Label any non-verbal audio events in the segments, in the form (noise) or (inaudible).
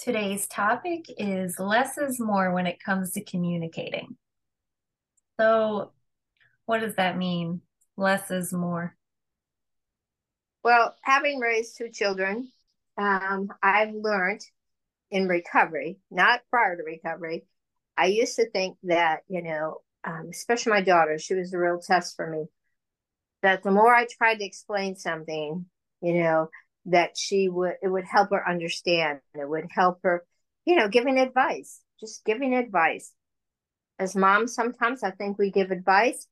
Today's topic is less is more when it comes to communicating. So, what does that mean? Less is more. Well, having raised two children, um, I've learned in recovery, not prior to recovery, I used to think that, you know, um, especially my daughter, she was a real test for me, that the more I tried to explain something, you know, that she would it would help her understand. It would help her you know giving advice just giving advice. As moms sometimes i think we give advice.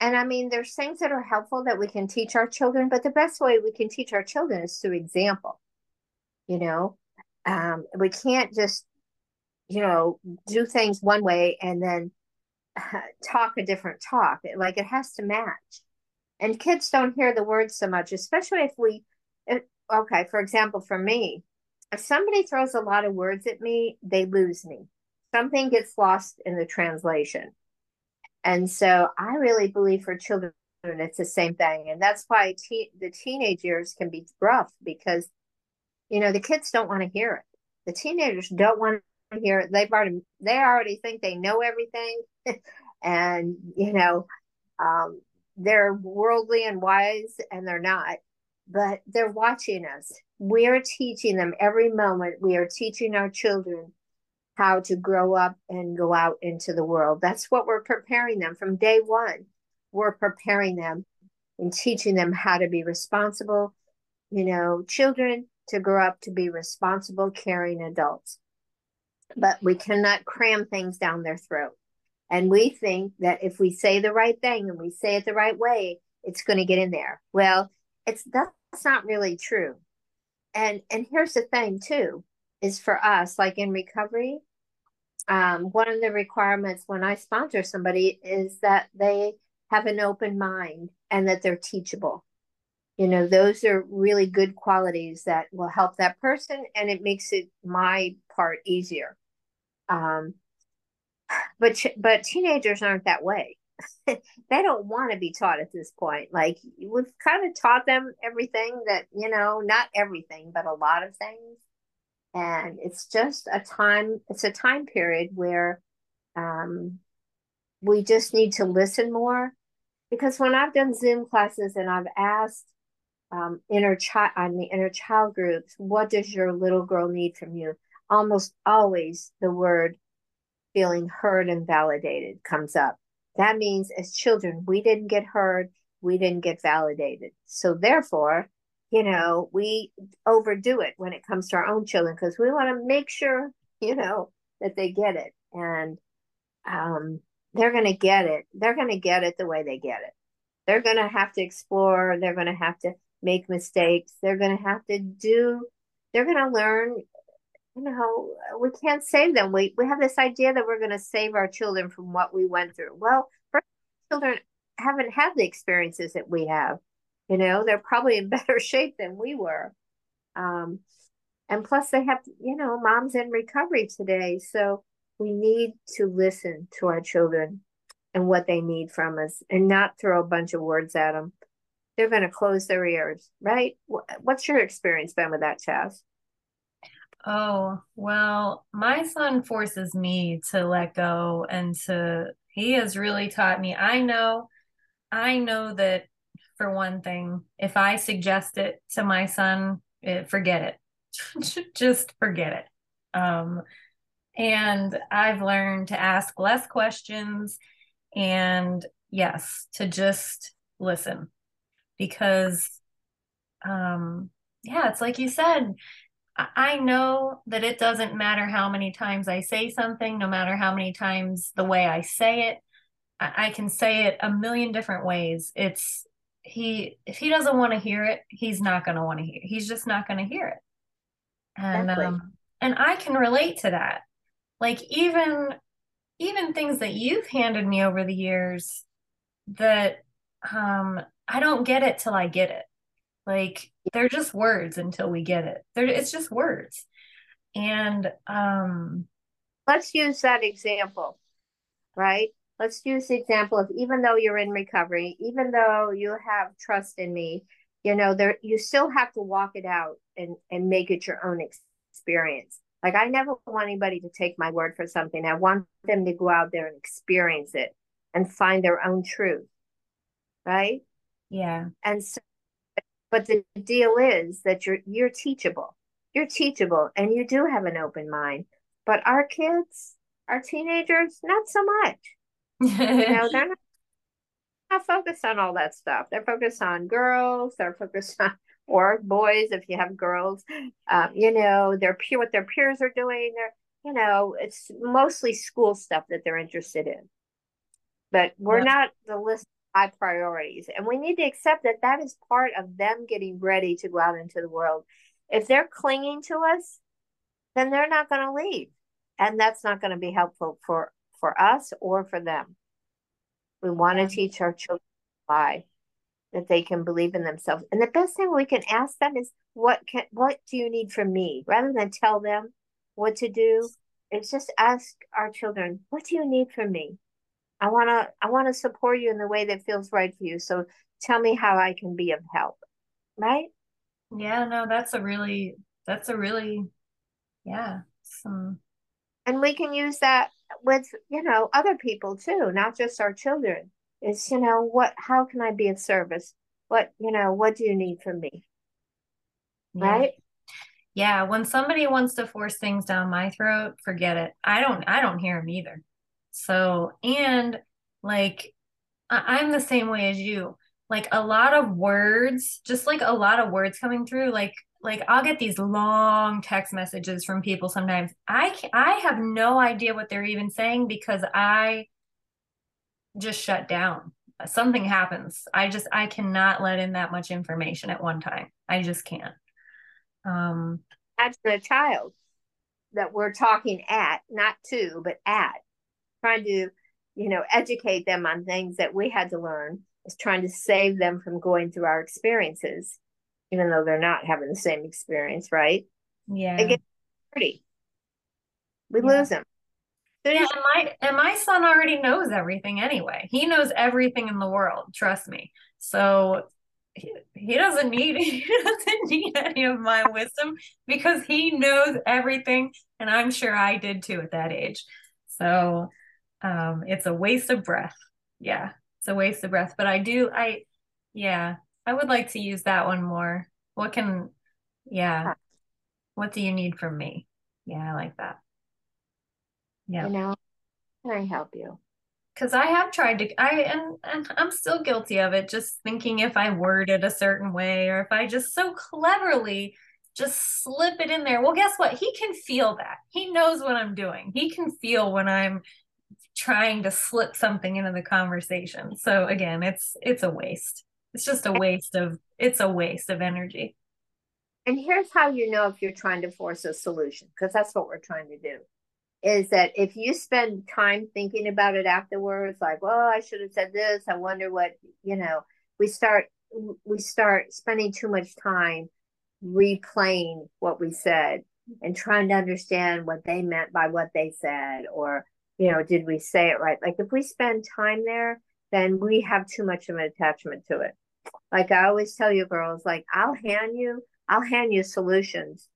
And i mean there's things that are helpful that we can teach our children but the best way we can teach our children is through example you know? Um, we can't just you know do things one way and then talk a different talk. Like it has to match. And kids don't hear the words so much especially if we okay, for example, for me, if somebody throws a lot of words at me, they lose me. Something gets lost in the translation. And so I really believe for children, it's the same thing. And that's why te- the teenage years can be rough because, you know, the kids don't want to hear it. The teenagers don't want to hear it. They've already, they already think they know everything. (laughs) and, you know, um, they're worldly and wise and they're not but they're watching us. We're teaching them every moment. We are teaching our children how to grow up and go out into the world. That's what we're preparing them from day one. We're preparing them and teaching them how to be responsible, you know, children to grow up to be responsible, caring adults. But we cannot cram things down their throat. And we think that if we say the right thing and we say it the right way, it's going to get in there. Well, it's that's not really true. And and here's the thing too is for us like in recovery um, one of the requirements when i sponsor somebody is that they have an open mind and that they're teachable. You know those are really good qualities that will help that person and it makes it my part easier. Um, (sighs) but but teenagers aren't that way (laughs) they don't want to be taught at this point. Like we've kind of taught them everything that, you know, not everything, but a lot of things. And it's just a time, it's a time period where um, we just need to listen more. Because when I've done Zoom classes and I've asked um, inner child on the inner child groups, what does your little girl need from you? Almost always the word feeling heard and validated comes up that means as children, we didn't get heard, we didn't get validated. So therefore, you know, we overdo it when it comes to our own children because we want to make sure, you know, that they get it. And um, they're going to get it. They're going to get it the way they get it. They're going to have to explore. They're going to have to make mistakes. They're going to have to do, they're going to learn you know, we can't save them. We we have this idea that we're going to save our children from what we went through. Well, first, children haven't had the experiences that we have. You know, they're probably in (laughs) better shape than we were. Um, and plus, they have, you know, mom's in recovery today. So we need to listen to our children and what they need from us and not throw a bunch of words at them. They're going to close their ears, right? What's your experience been with that, Chaz? Oh, well, my son forces me to let go and to, he has really taught me. I know, I know that for one thing, if I suggest it to my son, it, eh, forget it. (laughs) Just forget it. Um, and I've learned to ask less questions and yes, to just listen because, um, yeah, it's like you said, I know that it doesn't matter how many times I say something, no matter how many times the way I say it, I, can say it a million different ways. It's he if he doesn't want to hear it, he's not going to want to hear. He's just not going to hear it. And exactly. um and I can relate to that. like even even things that you've handed me over the years that um I don't get it till I get it. Like they're just words until we get it. They're it's just words. And um let's use that example, right? Let's use the example of even though you're in recovery, even though you have trust in me, you know, there you still have to walk it out and and make it your own experience. Like I never want anybody to take my word for something. I want them to go out there and experience it and find their own truth. Right? Yeah. And so but the deal is that you're you're teachable. You're teachable and you do have an open mind. But our kids, our teenagers, not so much. you know, (laughs) they're not, not focused on all that stuff. They're focused on girls. They're focused (laughs) on or boys if you have girls. Um, you know, they're peer what their peers are doing. They're you know, it's mostly school stuff that they're interested in. But we're yeah. not the list high priorities, and we need to accept that that is part of them getting ready to go out into the world. If they're clinging to us, then they're not going to leave, and that's not going to be helpful for for us or for them. We want to mm-hmm. teach our children why that they can believe in themselves. And the best thing we can ask them is what can what do you need from me? Rather than tell them what to do, it's just ask our children, what do you need from me? I wanna I wanna support you in the way that feels right for you. So tell me how I can be of help. Right? Yeah, no, that's a really that's a really yeah, some and we can use that with, you know, other people too, not just our children It's, you know what how can i be of service what you know what do you need from me yeah. right yeah when somebody wants to force things down my throat forget it i don't i don't hear them either so and like i'm the same way as you like a lot of words just like a lot of words coming through like like I'll get these long text messages from people sometimes. I I have no idea what they're even saying because I just shut down. Something happens. I just I cannot let in that much information at one time. I just can't. Um as a child that we're talking at, not to, but at, trying to, you know, educate them on things that we had to learn, is trying to save them from going through our experiences, even though they're not having the same experience, right? Yeah. It gets pretty. We yeah. lose them yeah, and my and my son already knows everything anyway. He knows everything in the world. Trust me. So he, he doesn't need (laughs) he doesn't need any of my wisdom because he knows everything, and I'm sure I did too at that age. So um, it's a waste of breath. Yeah, it's a waste of breath. But I do I yeah I would like to use that one more. What can yeah what do you need from me? Yeah, I like that. Yeah. You know, can I help you? Because I have tried to, I and, and I'm still guilty of it. Just thinking if I word it a certain way, or if I just so cleverly just slip it in there. Well, guess what? He can feel that. He knows what I'm doing. He can feel when I'm trying to slip something into the conversation. So again, it's it's a waste. It's just a waste of it's a waste of energy. And here's how you know if you're trying to force a solution, because that's what we're trying to do is that if you spend time thinking about it afterwards, like, well, I should have said this, I wonder what, you know, we start we start spending too much time replaying what we said and trying to understand what they meant by what they said or you know did we say it right like if we spend time there then we have too much of an attachment to it like i always tell you girls like i'll hand you i'll hand you solutions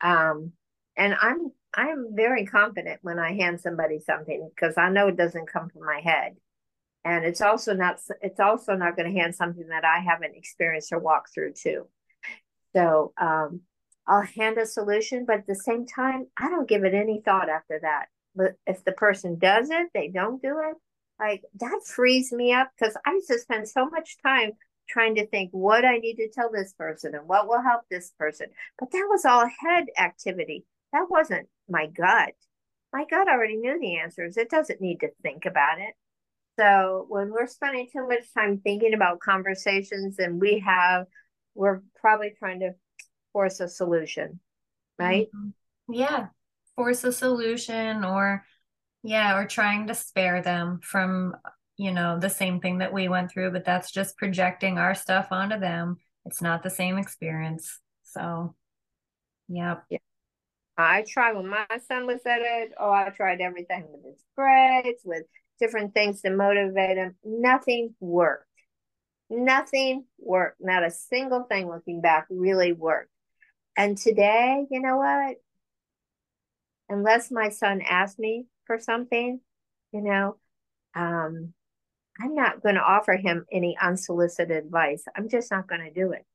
um and i'm I'm very confident when I hand somebody something because I know it doesn't come from my head. And it's also not it's also not going to hand something that I haven't experienced or walked through too. So um, I'll hand a solution, but at the same time, I don't give it any thought after that. But if the person does it, they don't do it, like that frees me up because I used to spend so much time trying to think what I need to tell this person and what will help this person. But that was all head activity. That wasn't my gut. My gut already knew the answers. It doesn't need to think about it. So when we're spending too much time thinking about conversations and we have, we're probably trying to force a solution, right? Mm-hmm. Yeah, force a solution or yeah, or trying to spare them from, you know, the same thing that we went through, but that's just projecting our stuff onto them. It's not the same experience. So, yep. Yeah. I tried when my son was at it. Oh, I tried everything with his grades, with different things to motivate him. Nothing worked. Nothing worked. Not a single thing looking back really worked. And today, you know what? Unless my son asked me for something, you know, um, I'm not going to offer him any unsolicited advice. I'm just not going to do it.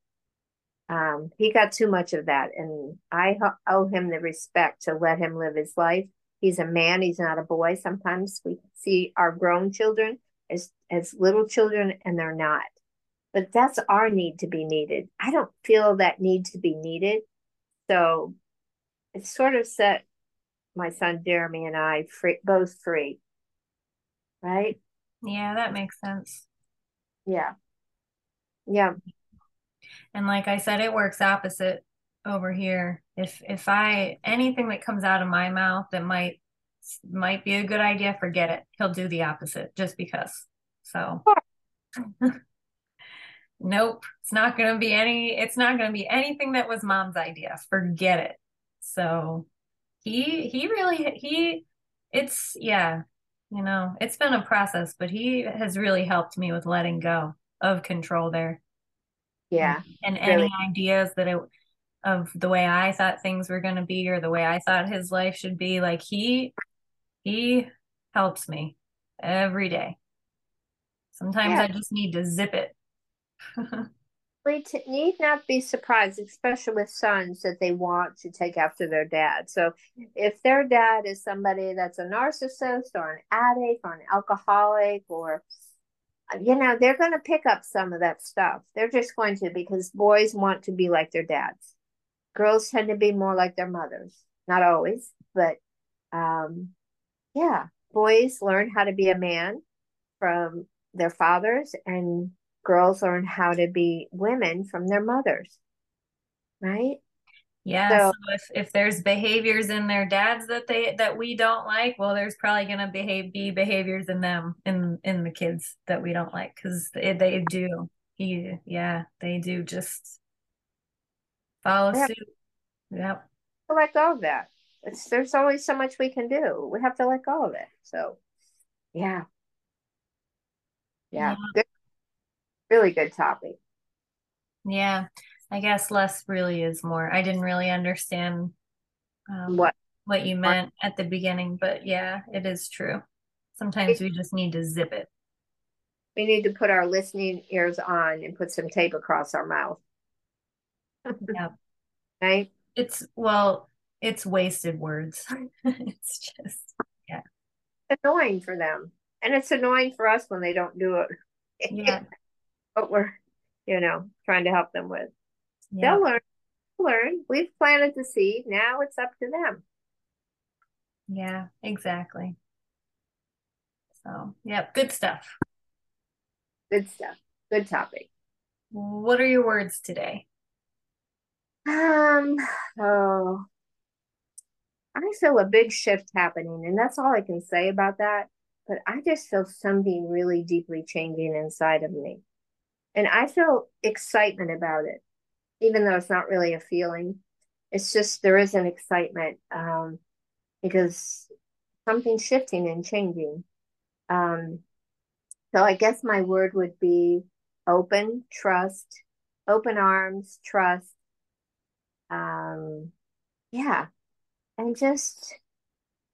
Um, he got too much of that, and I owe him the respect to let him live his life. He's a man; he's not a boy. Sometimes we see our grown children as as little children, and they're not. But that's our need to be needed. I don't feel that need to be needed, so it sort of set my son Jeremy and I free, both free. Right? Yeah, that makes sense. Yeah. Yeah. And like I said, it works opposite over here. If if I anything that comes out of my mouth that might might be a good idea, forget it. He'll do the opposite just because. So (laughs) nope, it's not going to be any it's not going to be anything that was mom's idea. Forget it. So he he really he it's yeah you know it's been a process but he has really helped me with letting go of control there yeah and really. any ideas that it of the way i thought things were going to be or the way i thought his life should be like he he helps me every day sometimes yeah. i just need to zip it (laughs) we t- need not be surprised, especially with sons, that they want to take after their dad. So, if their dad is somebody that's a narcissist or an addict or an alcoholic, or you know, they're going to pick up some of that stuff. They're just going to because boys want to be like their dads. Girls tend to be more like their mothers. Not always, but um, yeah, boys learn how to be a man from their fathers and girls learn how to be women from their mothers right? Yeah so, so, if, if there's behaviors in their dads that they that we don't like well there's probably going to behave be behaviors in them in in the kids that we don't like because they, they do he yeah they do just follow suit. Yep. Let go of that. It's, there's only so much we can do. We have to let go of it. So yeah. Yeah, yeah. good really good topic. Yeah, I guess less really is more. I didn't really understand um, what what you meant at the beginning, but yeah, it is true. Sometimes we just need to zip it. We need to put our listening ears on and put some tape across our mouth. yeah. (laughs) Right? It's well, it's wasted words. (laughs) it's just yeah. Annoying for them. And it's annoying for us when they don't do it. yeah (laughs) what we're, you know, trying to help them with. Yeah. They'll learn. learn. We've planted the seed. Now it's up to them. Yeah, exactly. So, yeah, good stuff. Good stuff. Good topic. What are your words today? Um, oh, I feel a big shift happening, and that's all I can say about that. But I just feel something really deeply changing inside of me. And I feel excitement about it, even though it's not really a feeling. It's just there is an excitement um, because something's shifting and changing. Um, so I guess my word would be open, trust, open arms, trust. Um, yeah. And just,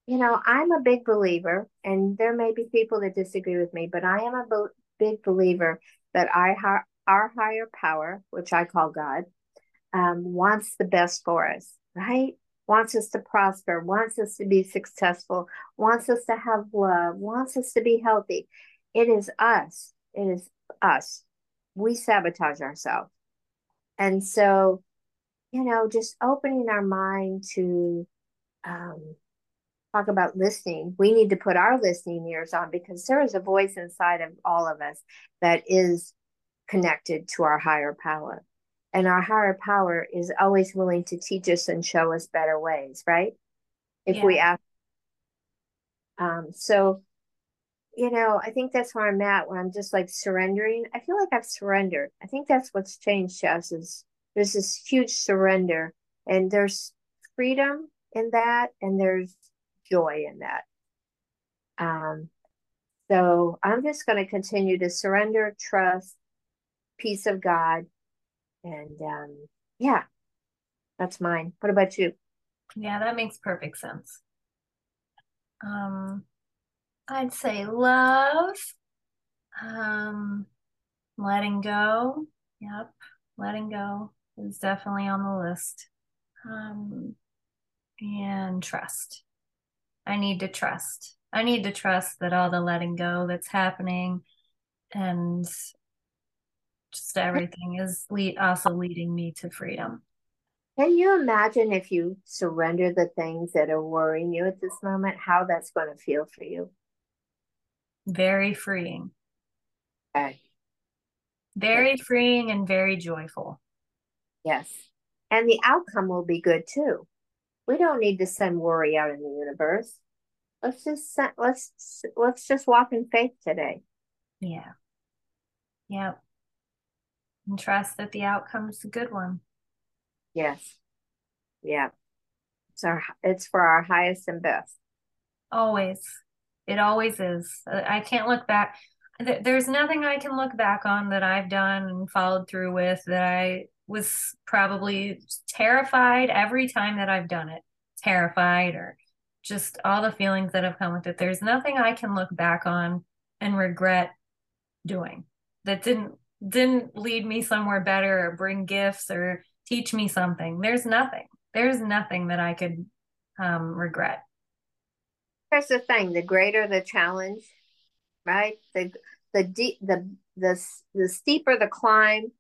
you know, I'm a big believer, and there may be people that disagree with me, but I am a bo- big believer that I ha- our higher power, which I call God, um, wants the best for us, right? Wants us to prosper, wants us to be successful, wants us to have love, wants us to be healthy. It is us. It is us. We sabotage ourselves. And so, you know, just opening our mind to um, talk about listening, we need to put our listening ears on because there is a voice inside of all of us that is connected to our higher power. And our higher power is always willing to teach us and show us better ways, right? if yeah. we ask. Um, so, you know, I think that's where I'm at when I'm just like surrendering. I feel like I've surrendered. I think that's what's changed, Jess, is there's this huge surrender and there's freedom in that and there's joy in that. Um, so I'm just going to continue to surrender, trust, peace of God. And um, yeah, that's mine. What about you? Yeah, that makes perfect sense. Um, I'd say love, um, letting go. Yep, letting go is definitely on the list. Um, and trust. I need to trust. I need to trust that all the letting go that's happening and just everything is lead also leading me to freedom. Can you imagine if you surrender the things that are worrying you at this moment, how that's going to feel for you? Very freeing. Okay. Very freeing and very joyful. Yes. And the outcome will be good too. We don't need to send worry out in the universe. Let's just send, let's let's just walk in faith today. Yeah. Yep. And trust that the outcome is a good one. Yes. Yeah. It's our it's for our highest and best. Always. It always is. Uh, I can't look back. There's nothing I can look back on that I've done and followed through with that I was probably terrified every time that I've done it. Terrified or just all the feelings that have come with it. There's nothing I can look back on and regret doing that didn't didn't lead me somewhere better or bring gifts or teach me something. There's nothing. There's nothing that I could um, regret. Here's the thing: the greater the challenge, right? The the deep the the the steeper the climb,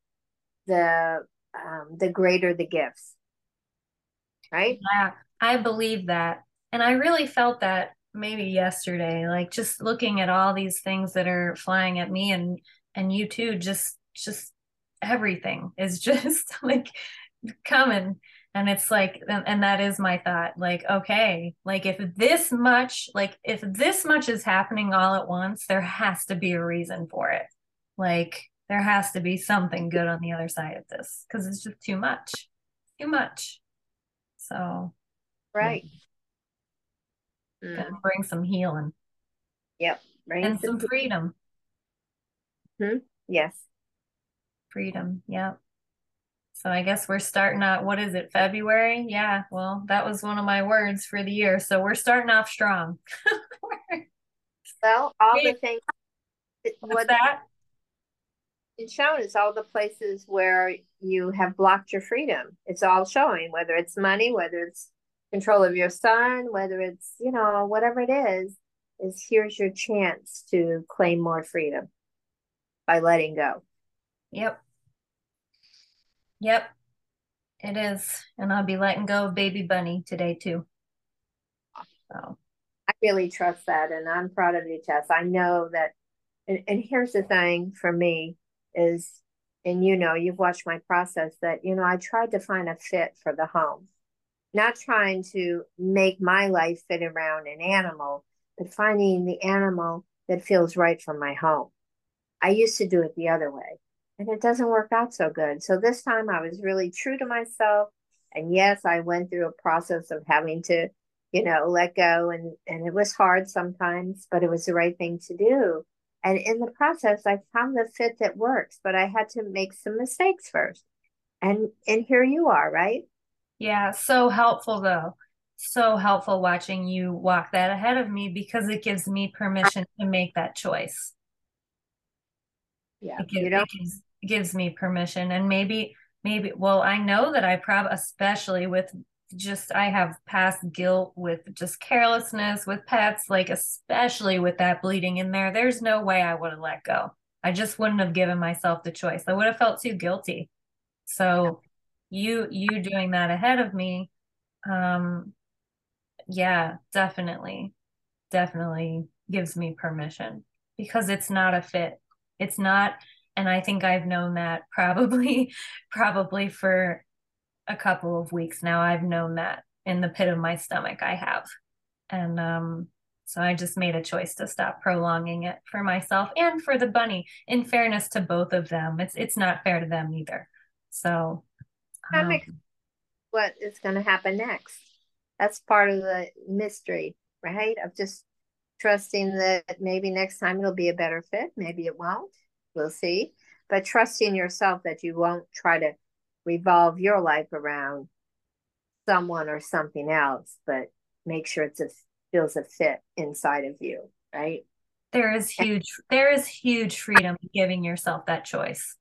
the um, the greater the gifts. Right? Yeah, I believe that. And I really felt that maybe yesterday, like just looking at all these things that are flying at me and and you too, just just everything is (laughs) just like coming and it's like and, and, that is my thought like okay like if this much like if this much is happening all at once there has to be a reason for it like there has to be something good on the other side of this because it's just too much too much. So right. mm. bring some healing. Yep bring and some, freedom. Hmm? Yes. Freedom yep. So I guess we're starting out, what is it, February? Yeah, well, that was one of my words for the year. So we're starting off strong. (laughs) well, all the things What's what that it's shown is all the places where you have blocked your freedom. It's all showing, whether it's money, whether it's control of your son, whether it's, you know, whatever it is, is here's your chance to claim more freedom by letting go. Yep. Yep. It is. And I'll be letting go of baby bunny today too. So I really trust that and I'm proud of you, Tess. I know that and, and here's the thing for me is and you know you've watched my process that you know i tried to find a fit for the home. Not trying to make my life fit around an animal but finding the animal that feels right for my home. I used to do it the other way and it doesn't work out so good. So this time i was really true to myself and yes i went through a process of having to you know let go and and it was hard sometimes but it was the right thing to do and in the process, I found the fit that works, but I had to make some mistakes first. And and here you are, right? Yeah, so helpful though. So helpful watching you walk that ahead of me because it gives me permission to make that choice. Yeah, it gives, it gives, gives me permission, and maybe maybe well, I know that I probably especially with just I have past guilt with just carelessness with pets, like especially with that bleeding in there. There's no way I would have let go. I just wouldn't have given myself the choice. I would have felt too guilty. So you you doing that ahead of me, um yeah, definitely, definitely gives me permission because it's not a fit. It's not, and I think I've known that (laughs) probably, probably for a couple of weeks now. I've known that in the pit of my stomach. I have. And um, so I just made a choice to stop prolonging it for myself and for the bunny. In fairness to both of them, it's it's not fair to them either. So um, makes what is going to happen next. That's part of the mystery, right? Of just trusting that maybe next time it'll be a better fit. Maybe it won't. We'll see. But trusting yourself that you won't try to revolve your life around someone or something else, but make sure it's a feels a fit inside of you, right? There is huge there is huge freedom giving yourself that choice.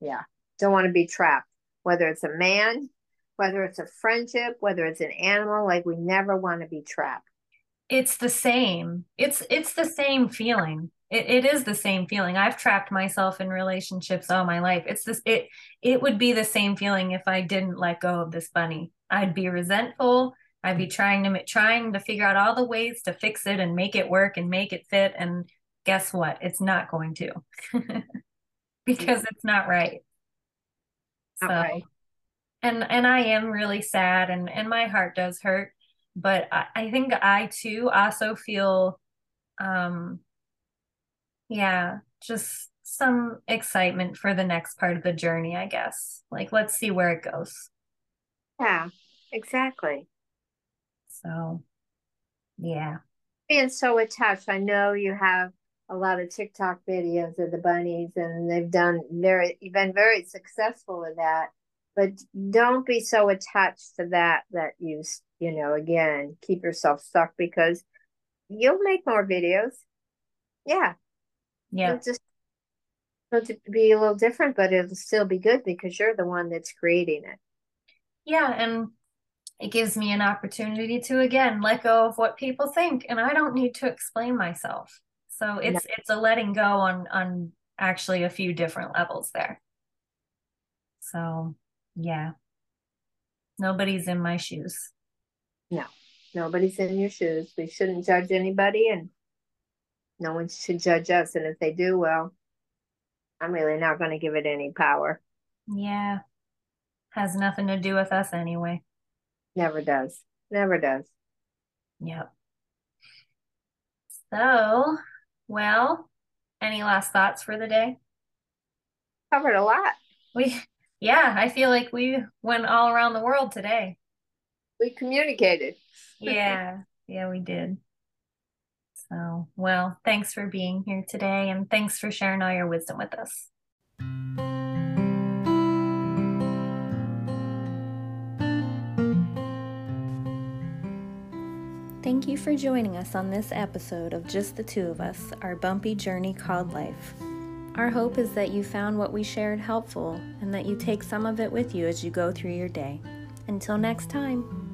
Yeah. Don't want to be trapped, whether it's a man, whether it's a friendship, whether it's an animal, like we never want to be trapped. It's the same. It's it's the same feeling. It, it is the same feeling. I've trapped myself in relationships all my life. It's this it it would be the same feeling if I didn't let go of this bunny. I'd be resentful. I'd be trying to trying to figure out all the ways to fix it and make it work and make it fit. And guess what? It's not going to (laughs) because it's not right. So, okay. and and I am really sad, and and my heart does hurt. But I, I think I too also feel, um, yeah, just some excitement for the next part of the journey. I guess. Like, let's see where it goes. Yeah, exactly. So, yeah. Being so attached, I know you have a lot of TikTok videos of the bunnies, and they've done very, you've been very successful with that. But don't be so attached to that that you, you know, again, keep yourself stuck because you'll make more videos. Yeah. Yeah. It'll just it'll be a little different, but it'll still be good because you're the one that's creating it. Yeah. And it gives me an opportunity to again let go of what people think and i don't need to explain myself so it's no. it's a letting go on on actually a few different levels there so yeah nobody's in my shoes no nobody's in your shoes we shouldn't judge anybody and no one should judge us and if they do well i'm really not going to give it any power yeah has nothing to do with us anyway Never does. Never does. Yep. So, well, any last thoughts for the day? Covered a lot. We, yeah, I feel like we went all around the world today. We communicated. yeah, yeah, we did. So, well, thanks for being here today and thanks for sharing all your wisdom with us. Thank you for joining us on this episode of Just the Two of Us, our bumpy journey called life. Our hope is that you found what we shared helpful and that you take some of it with you as you go through your day. Until next time.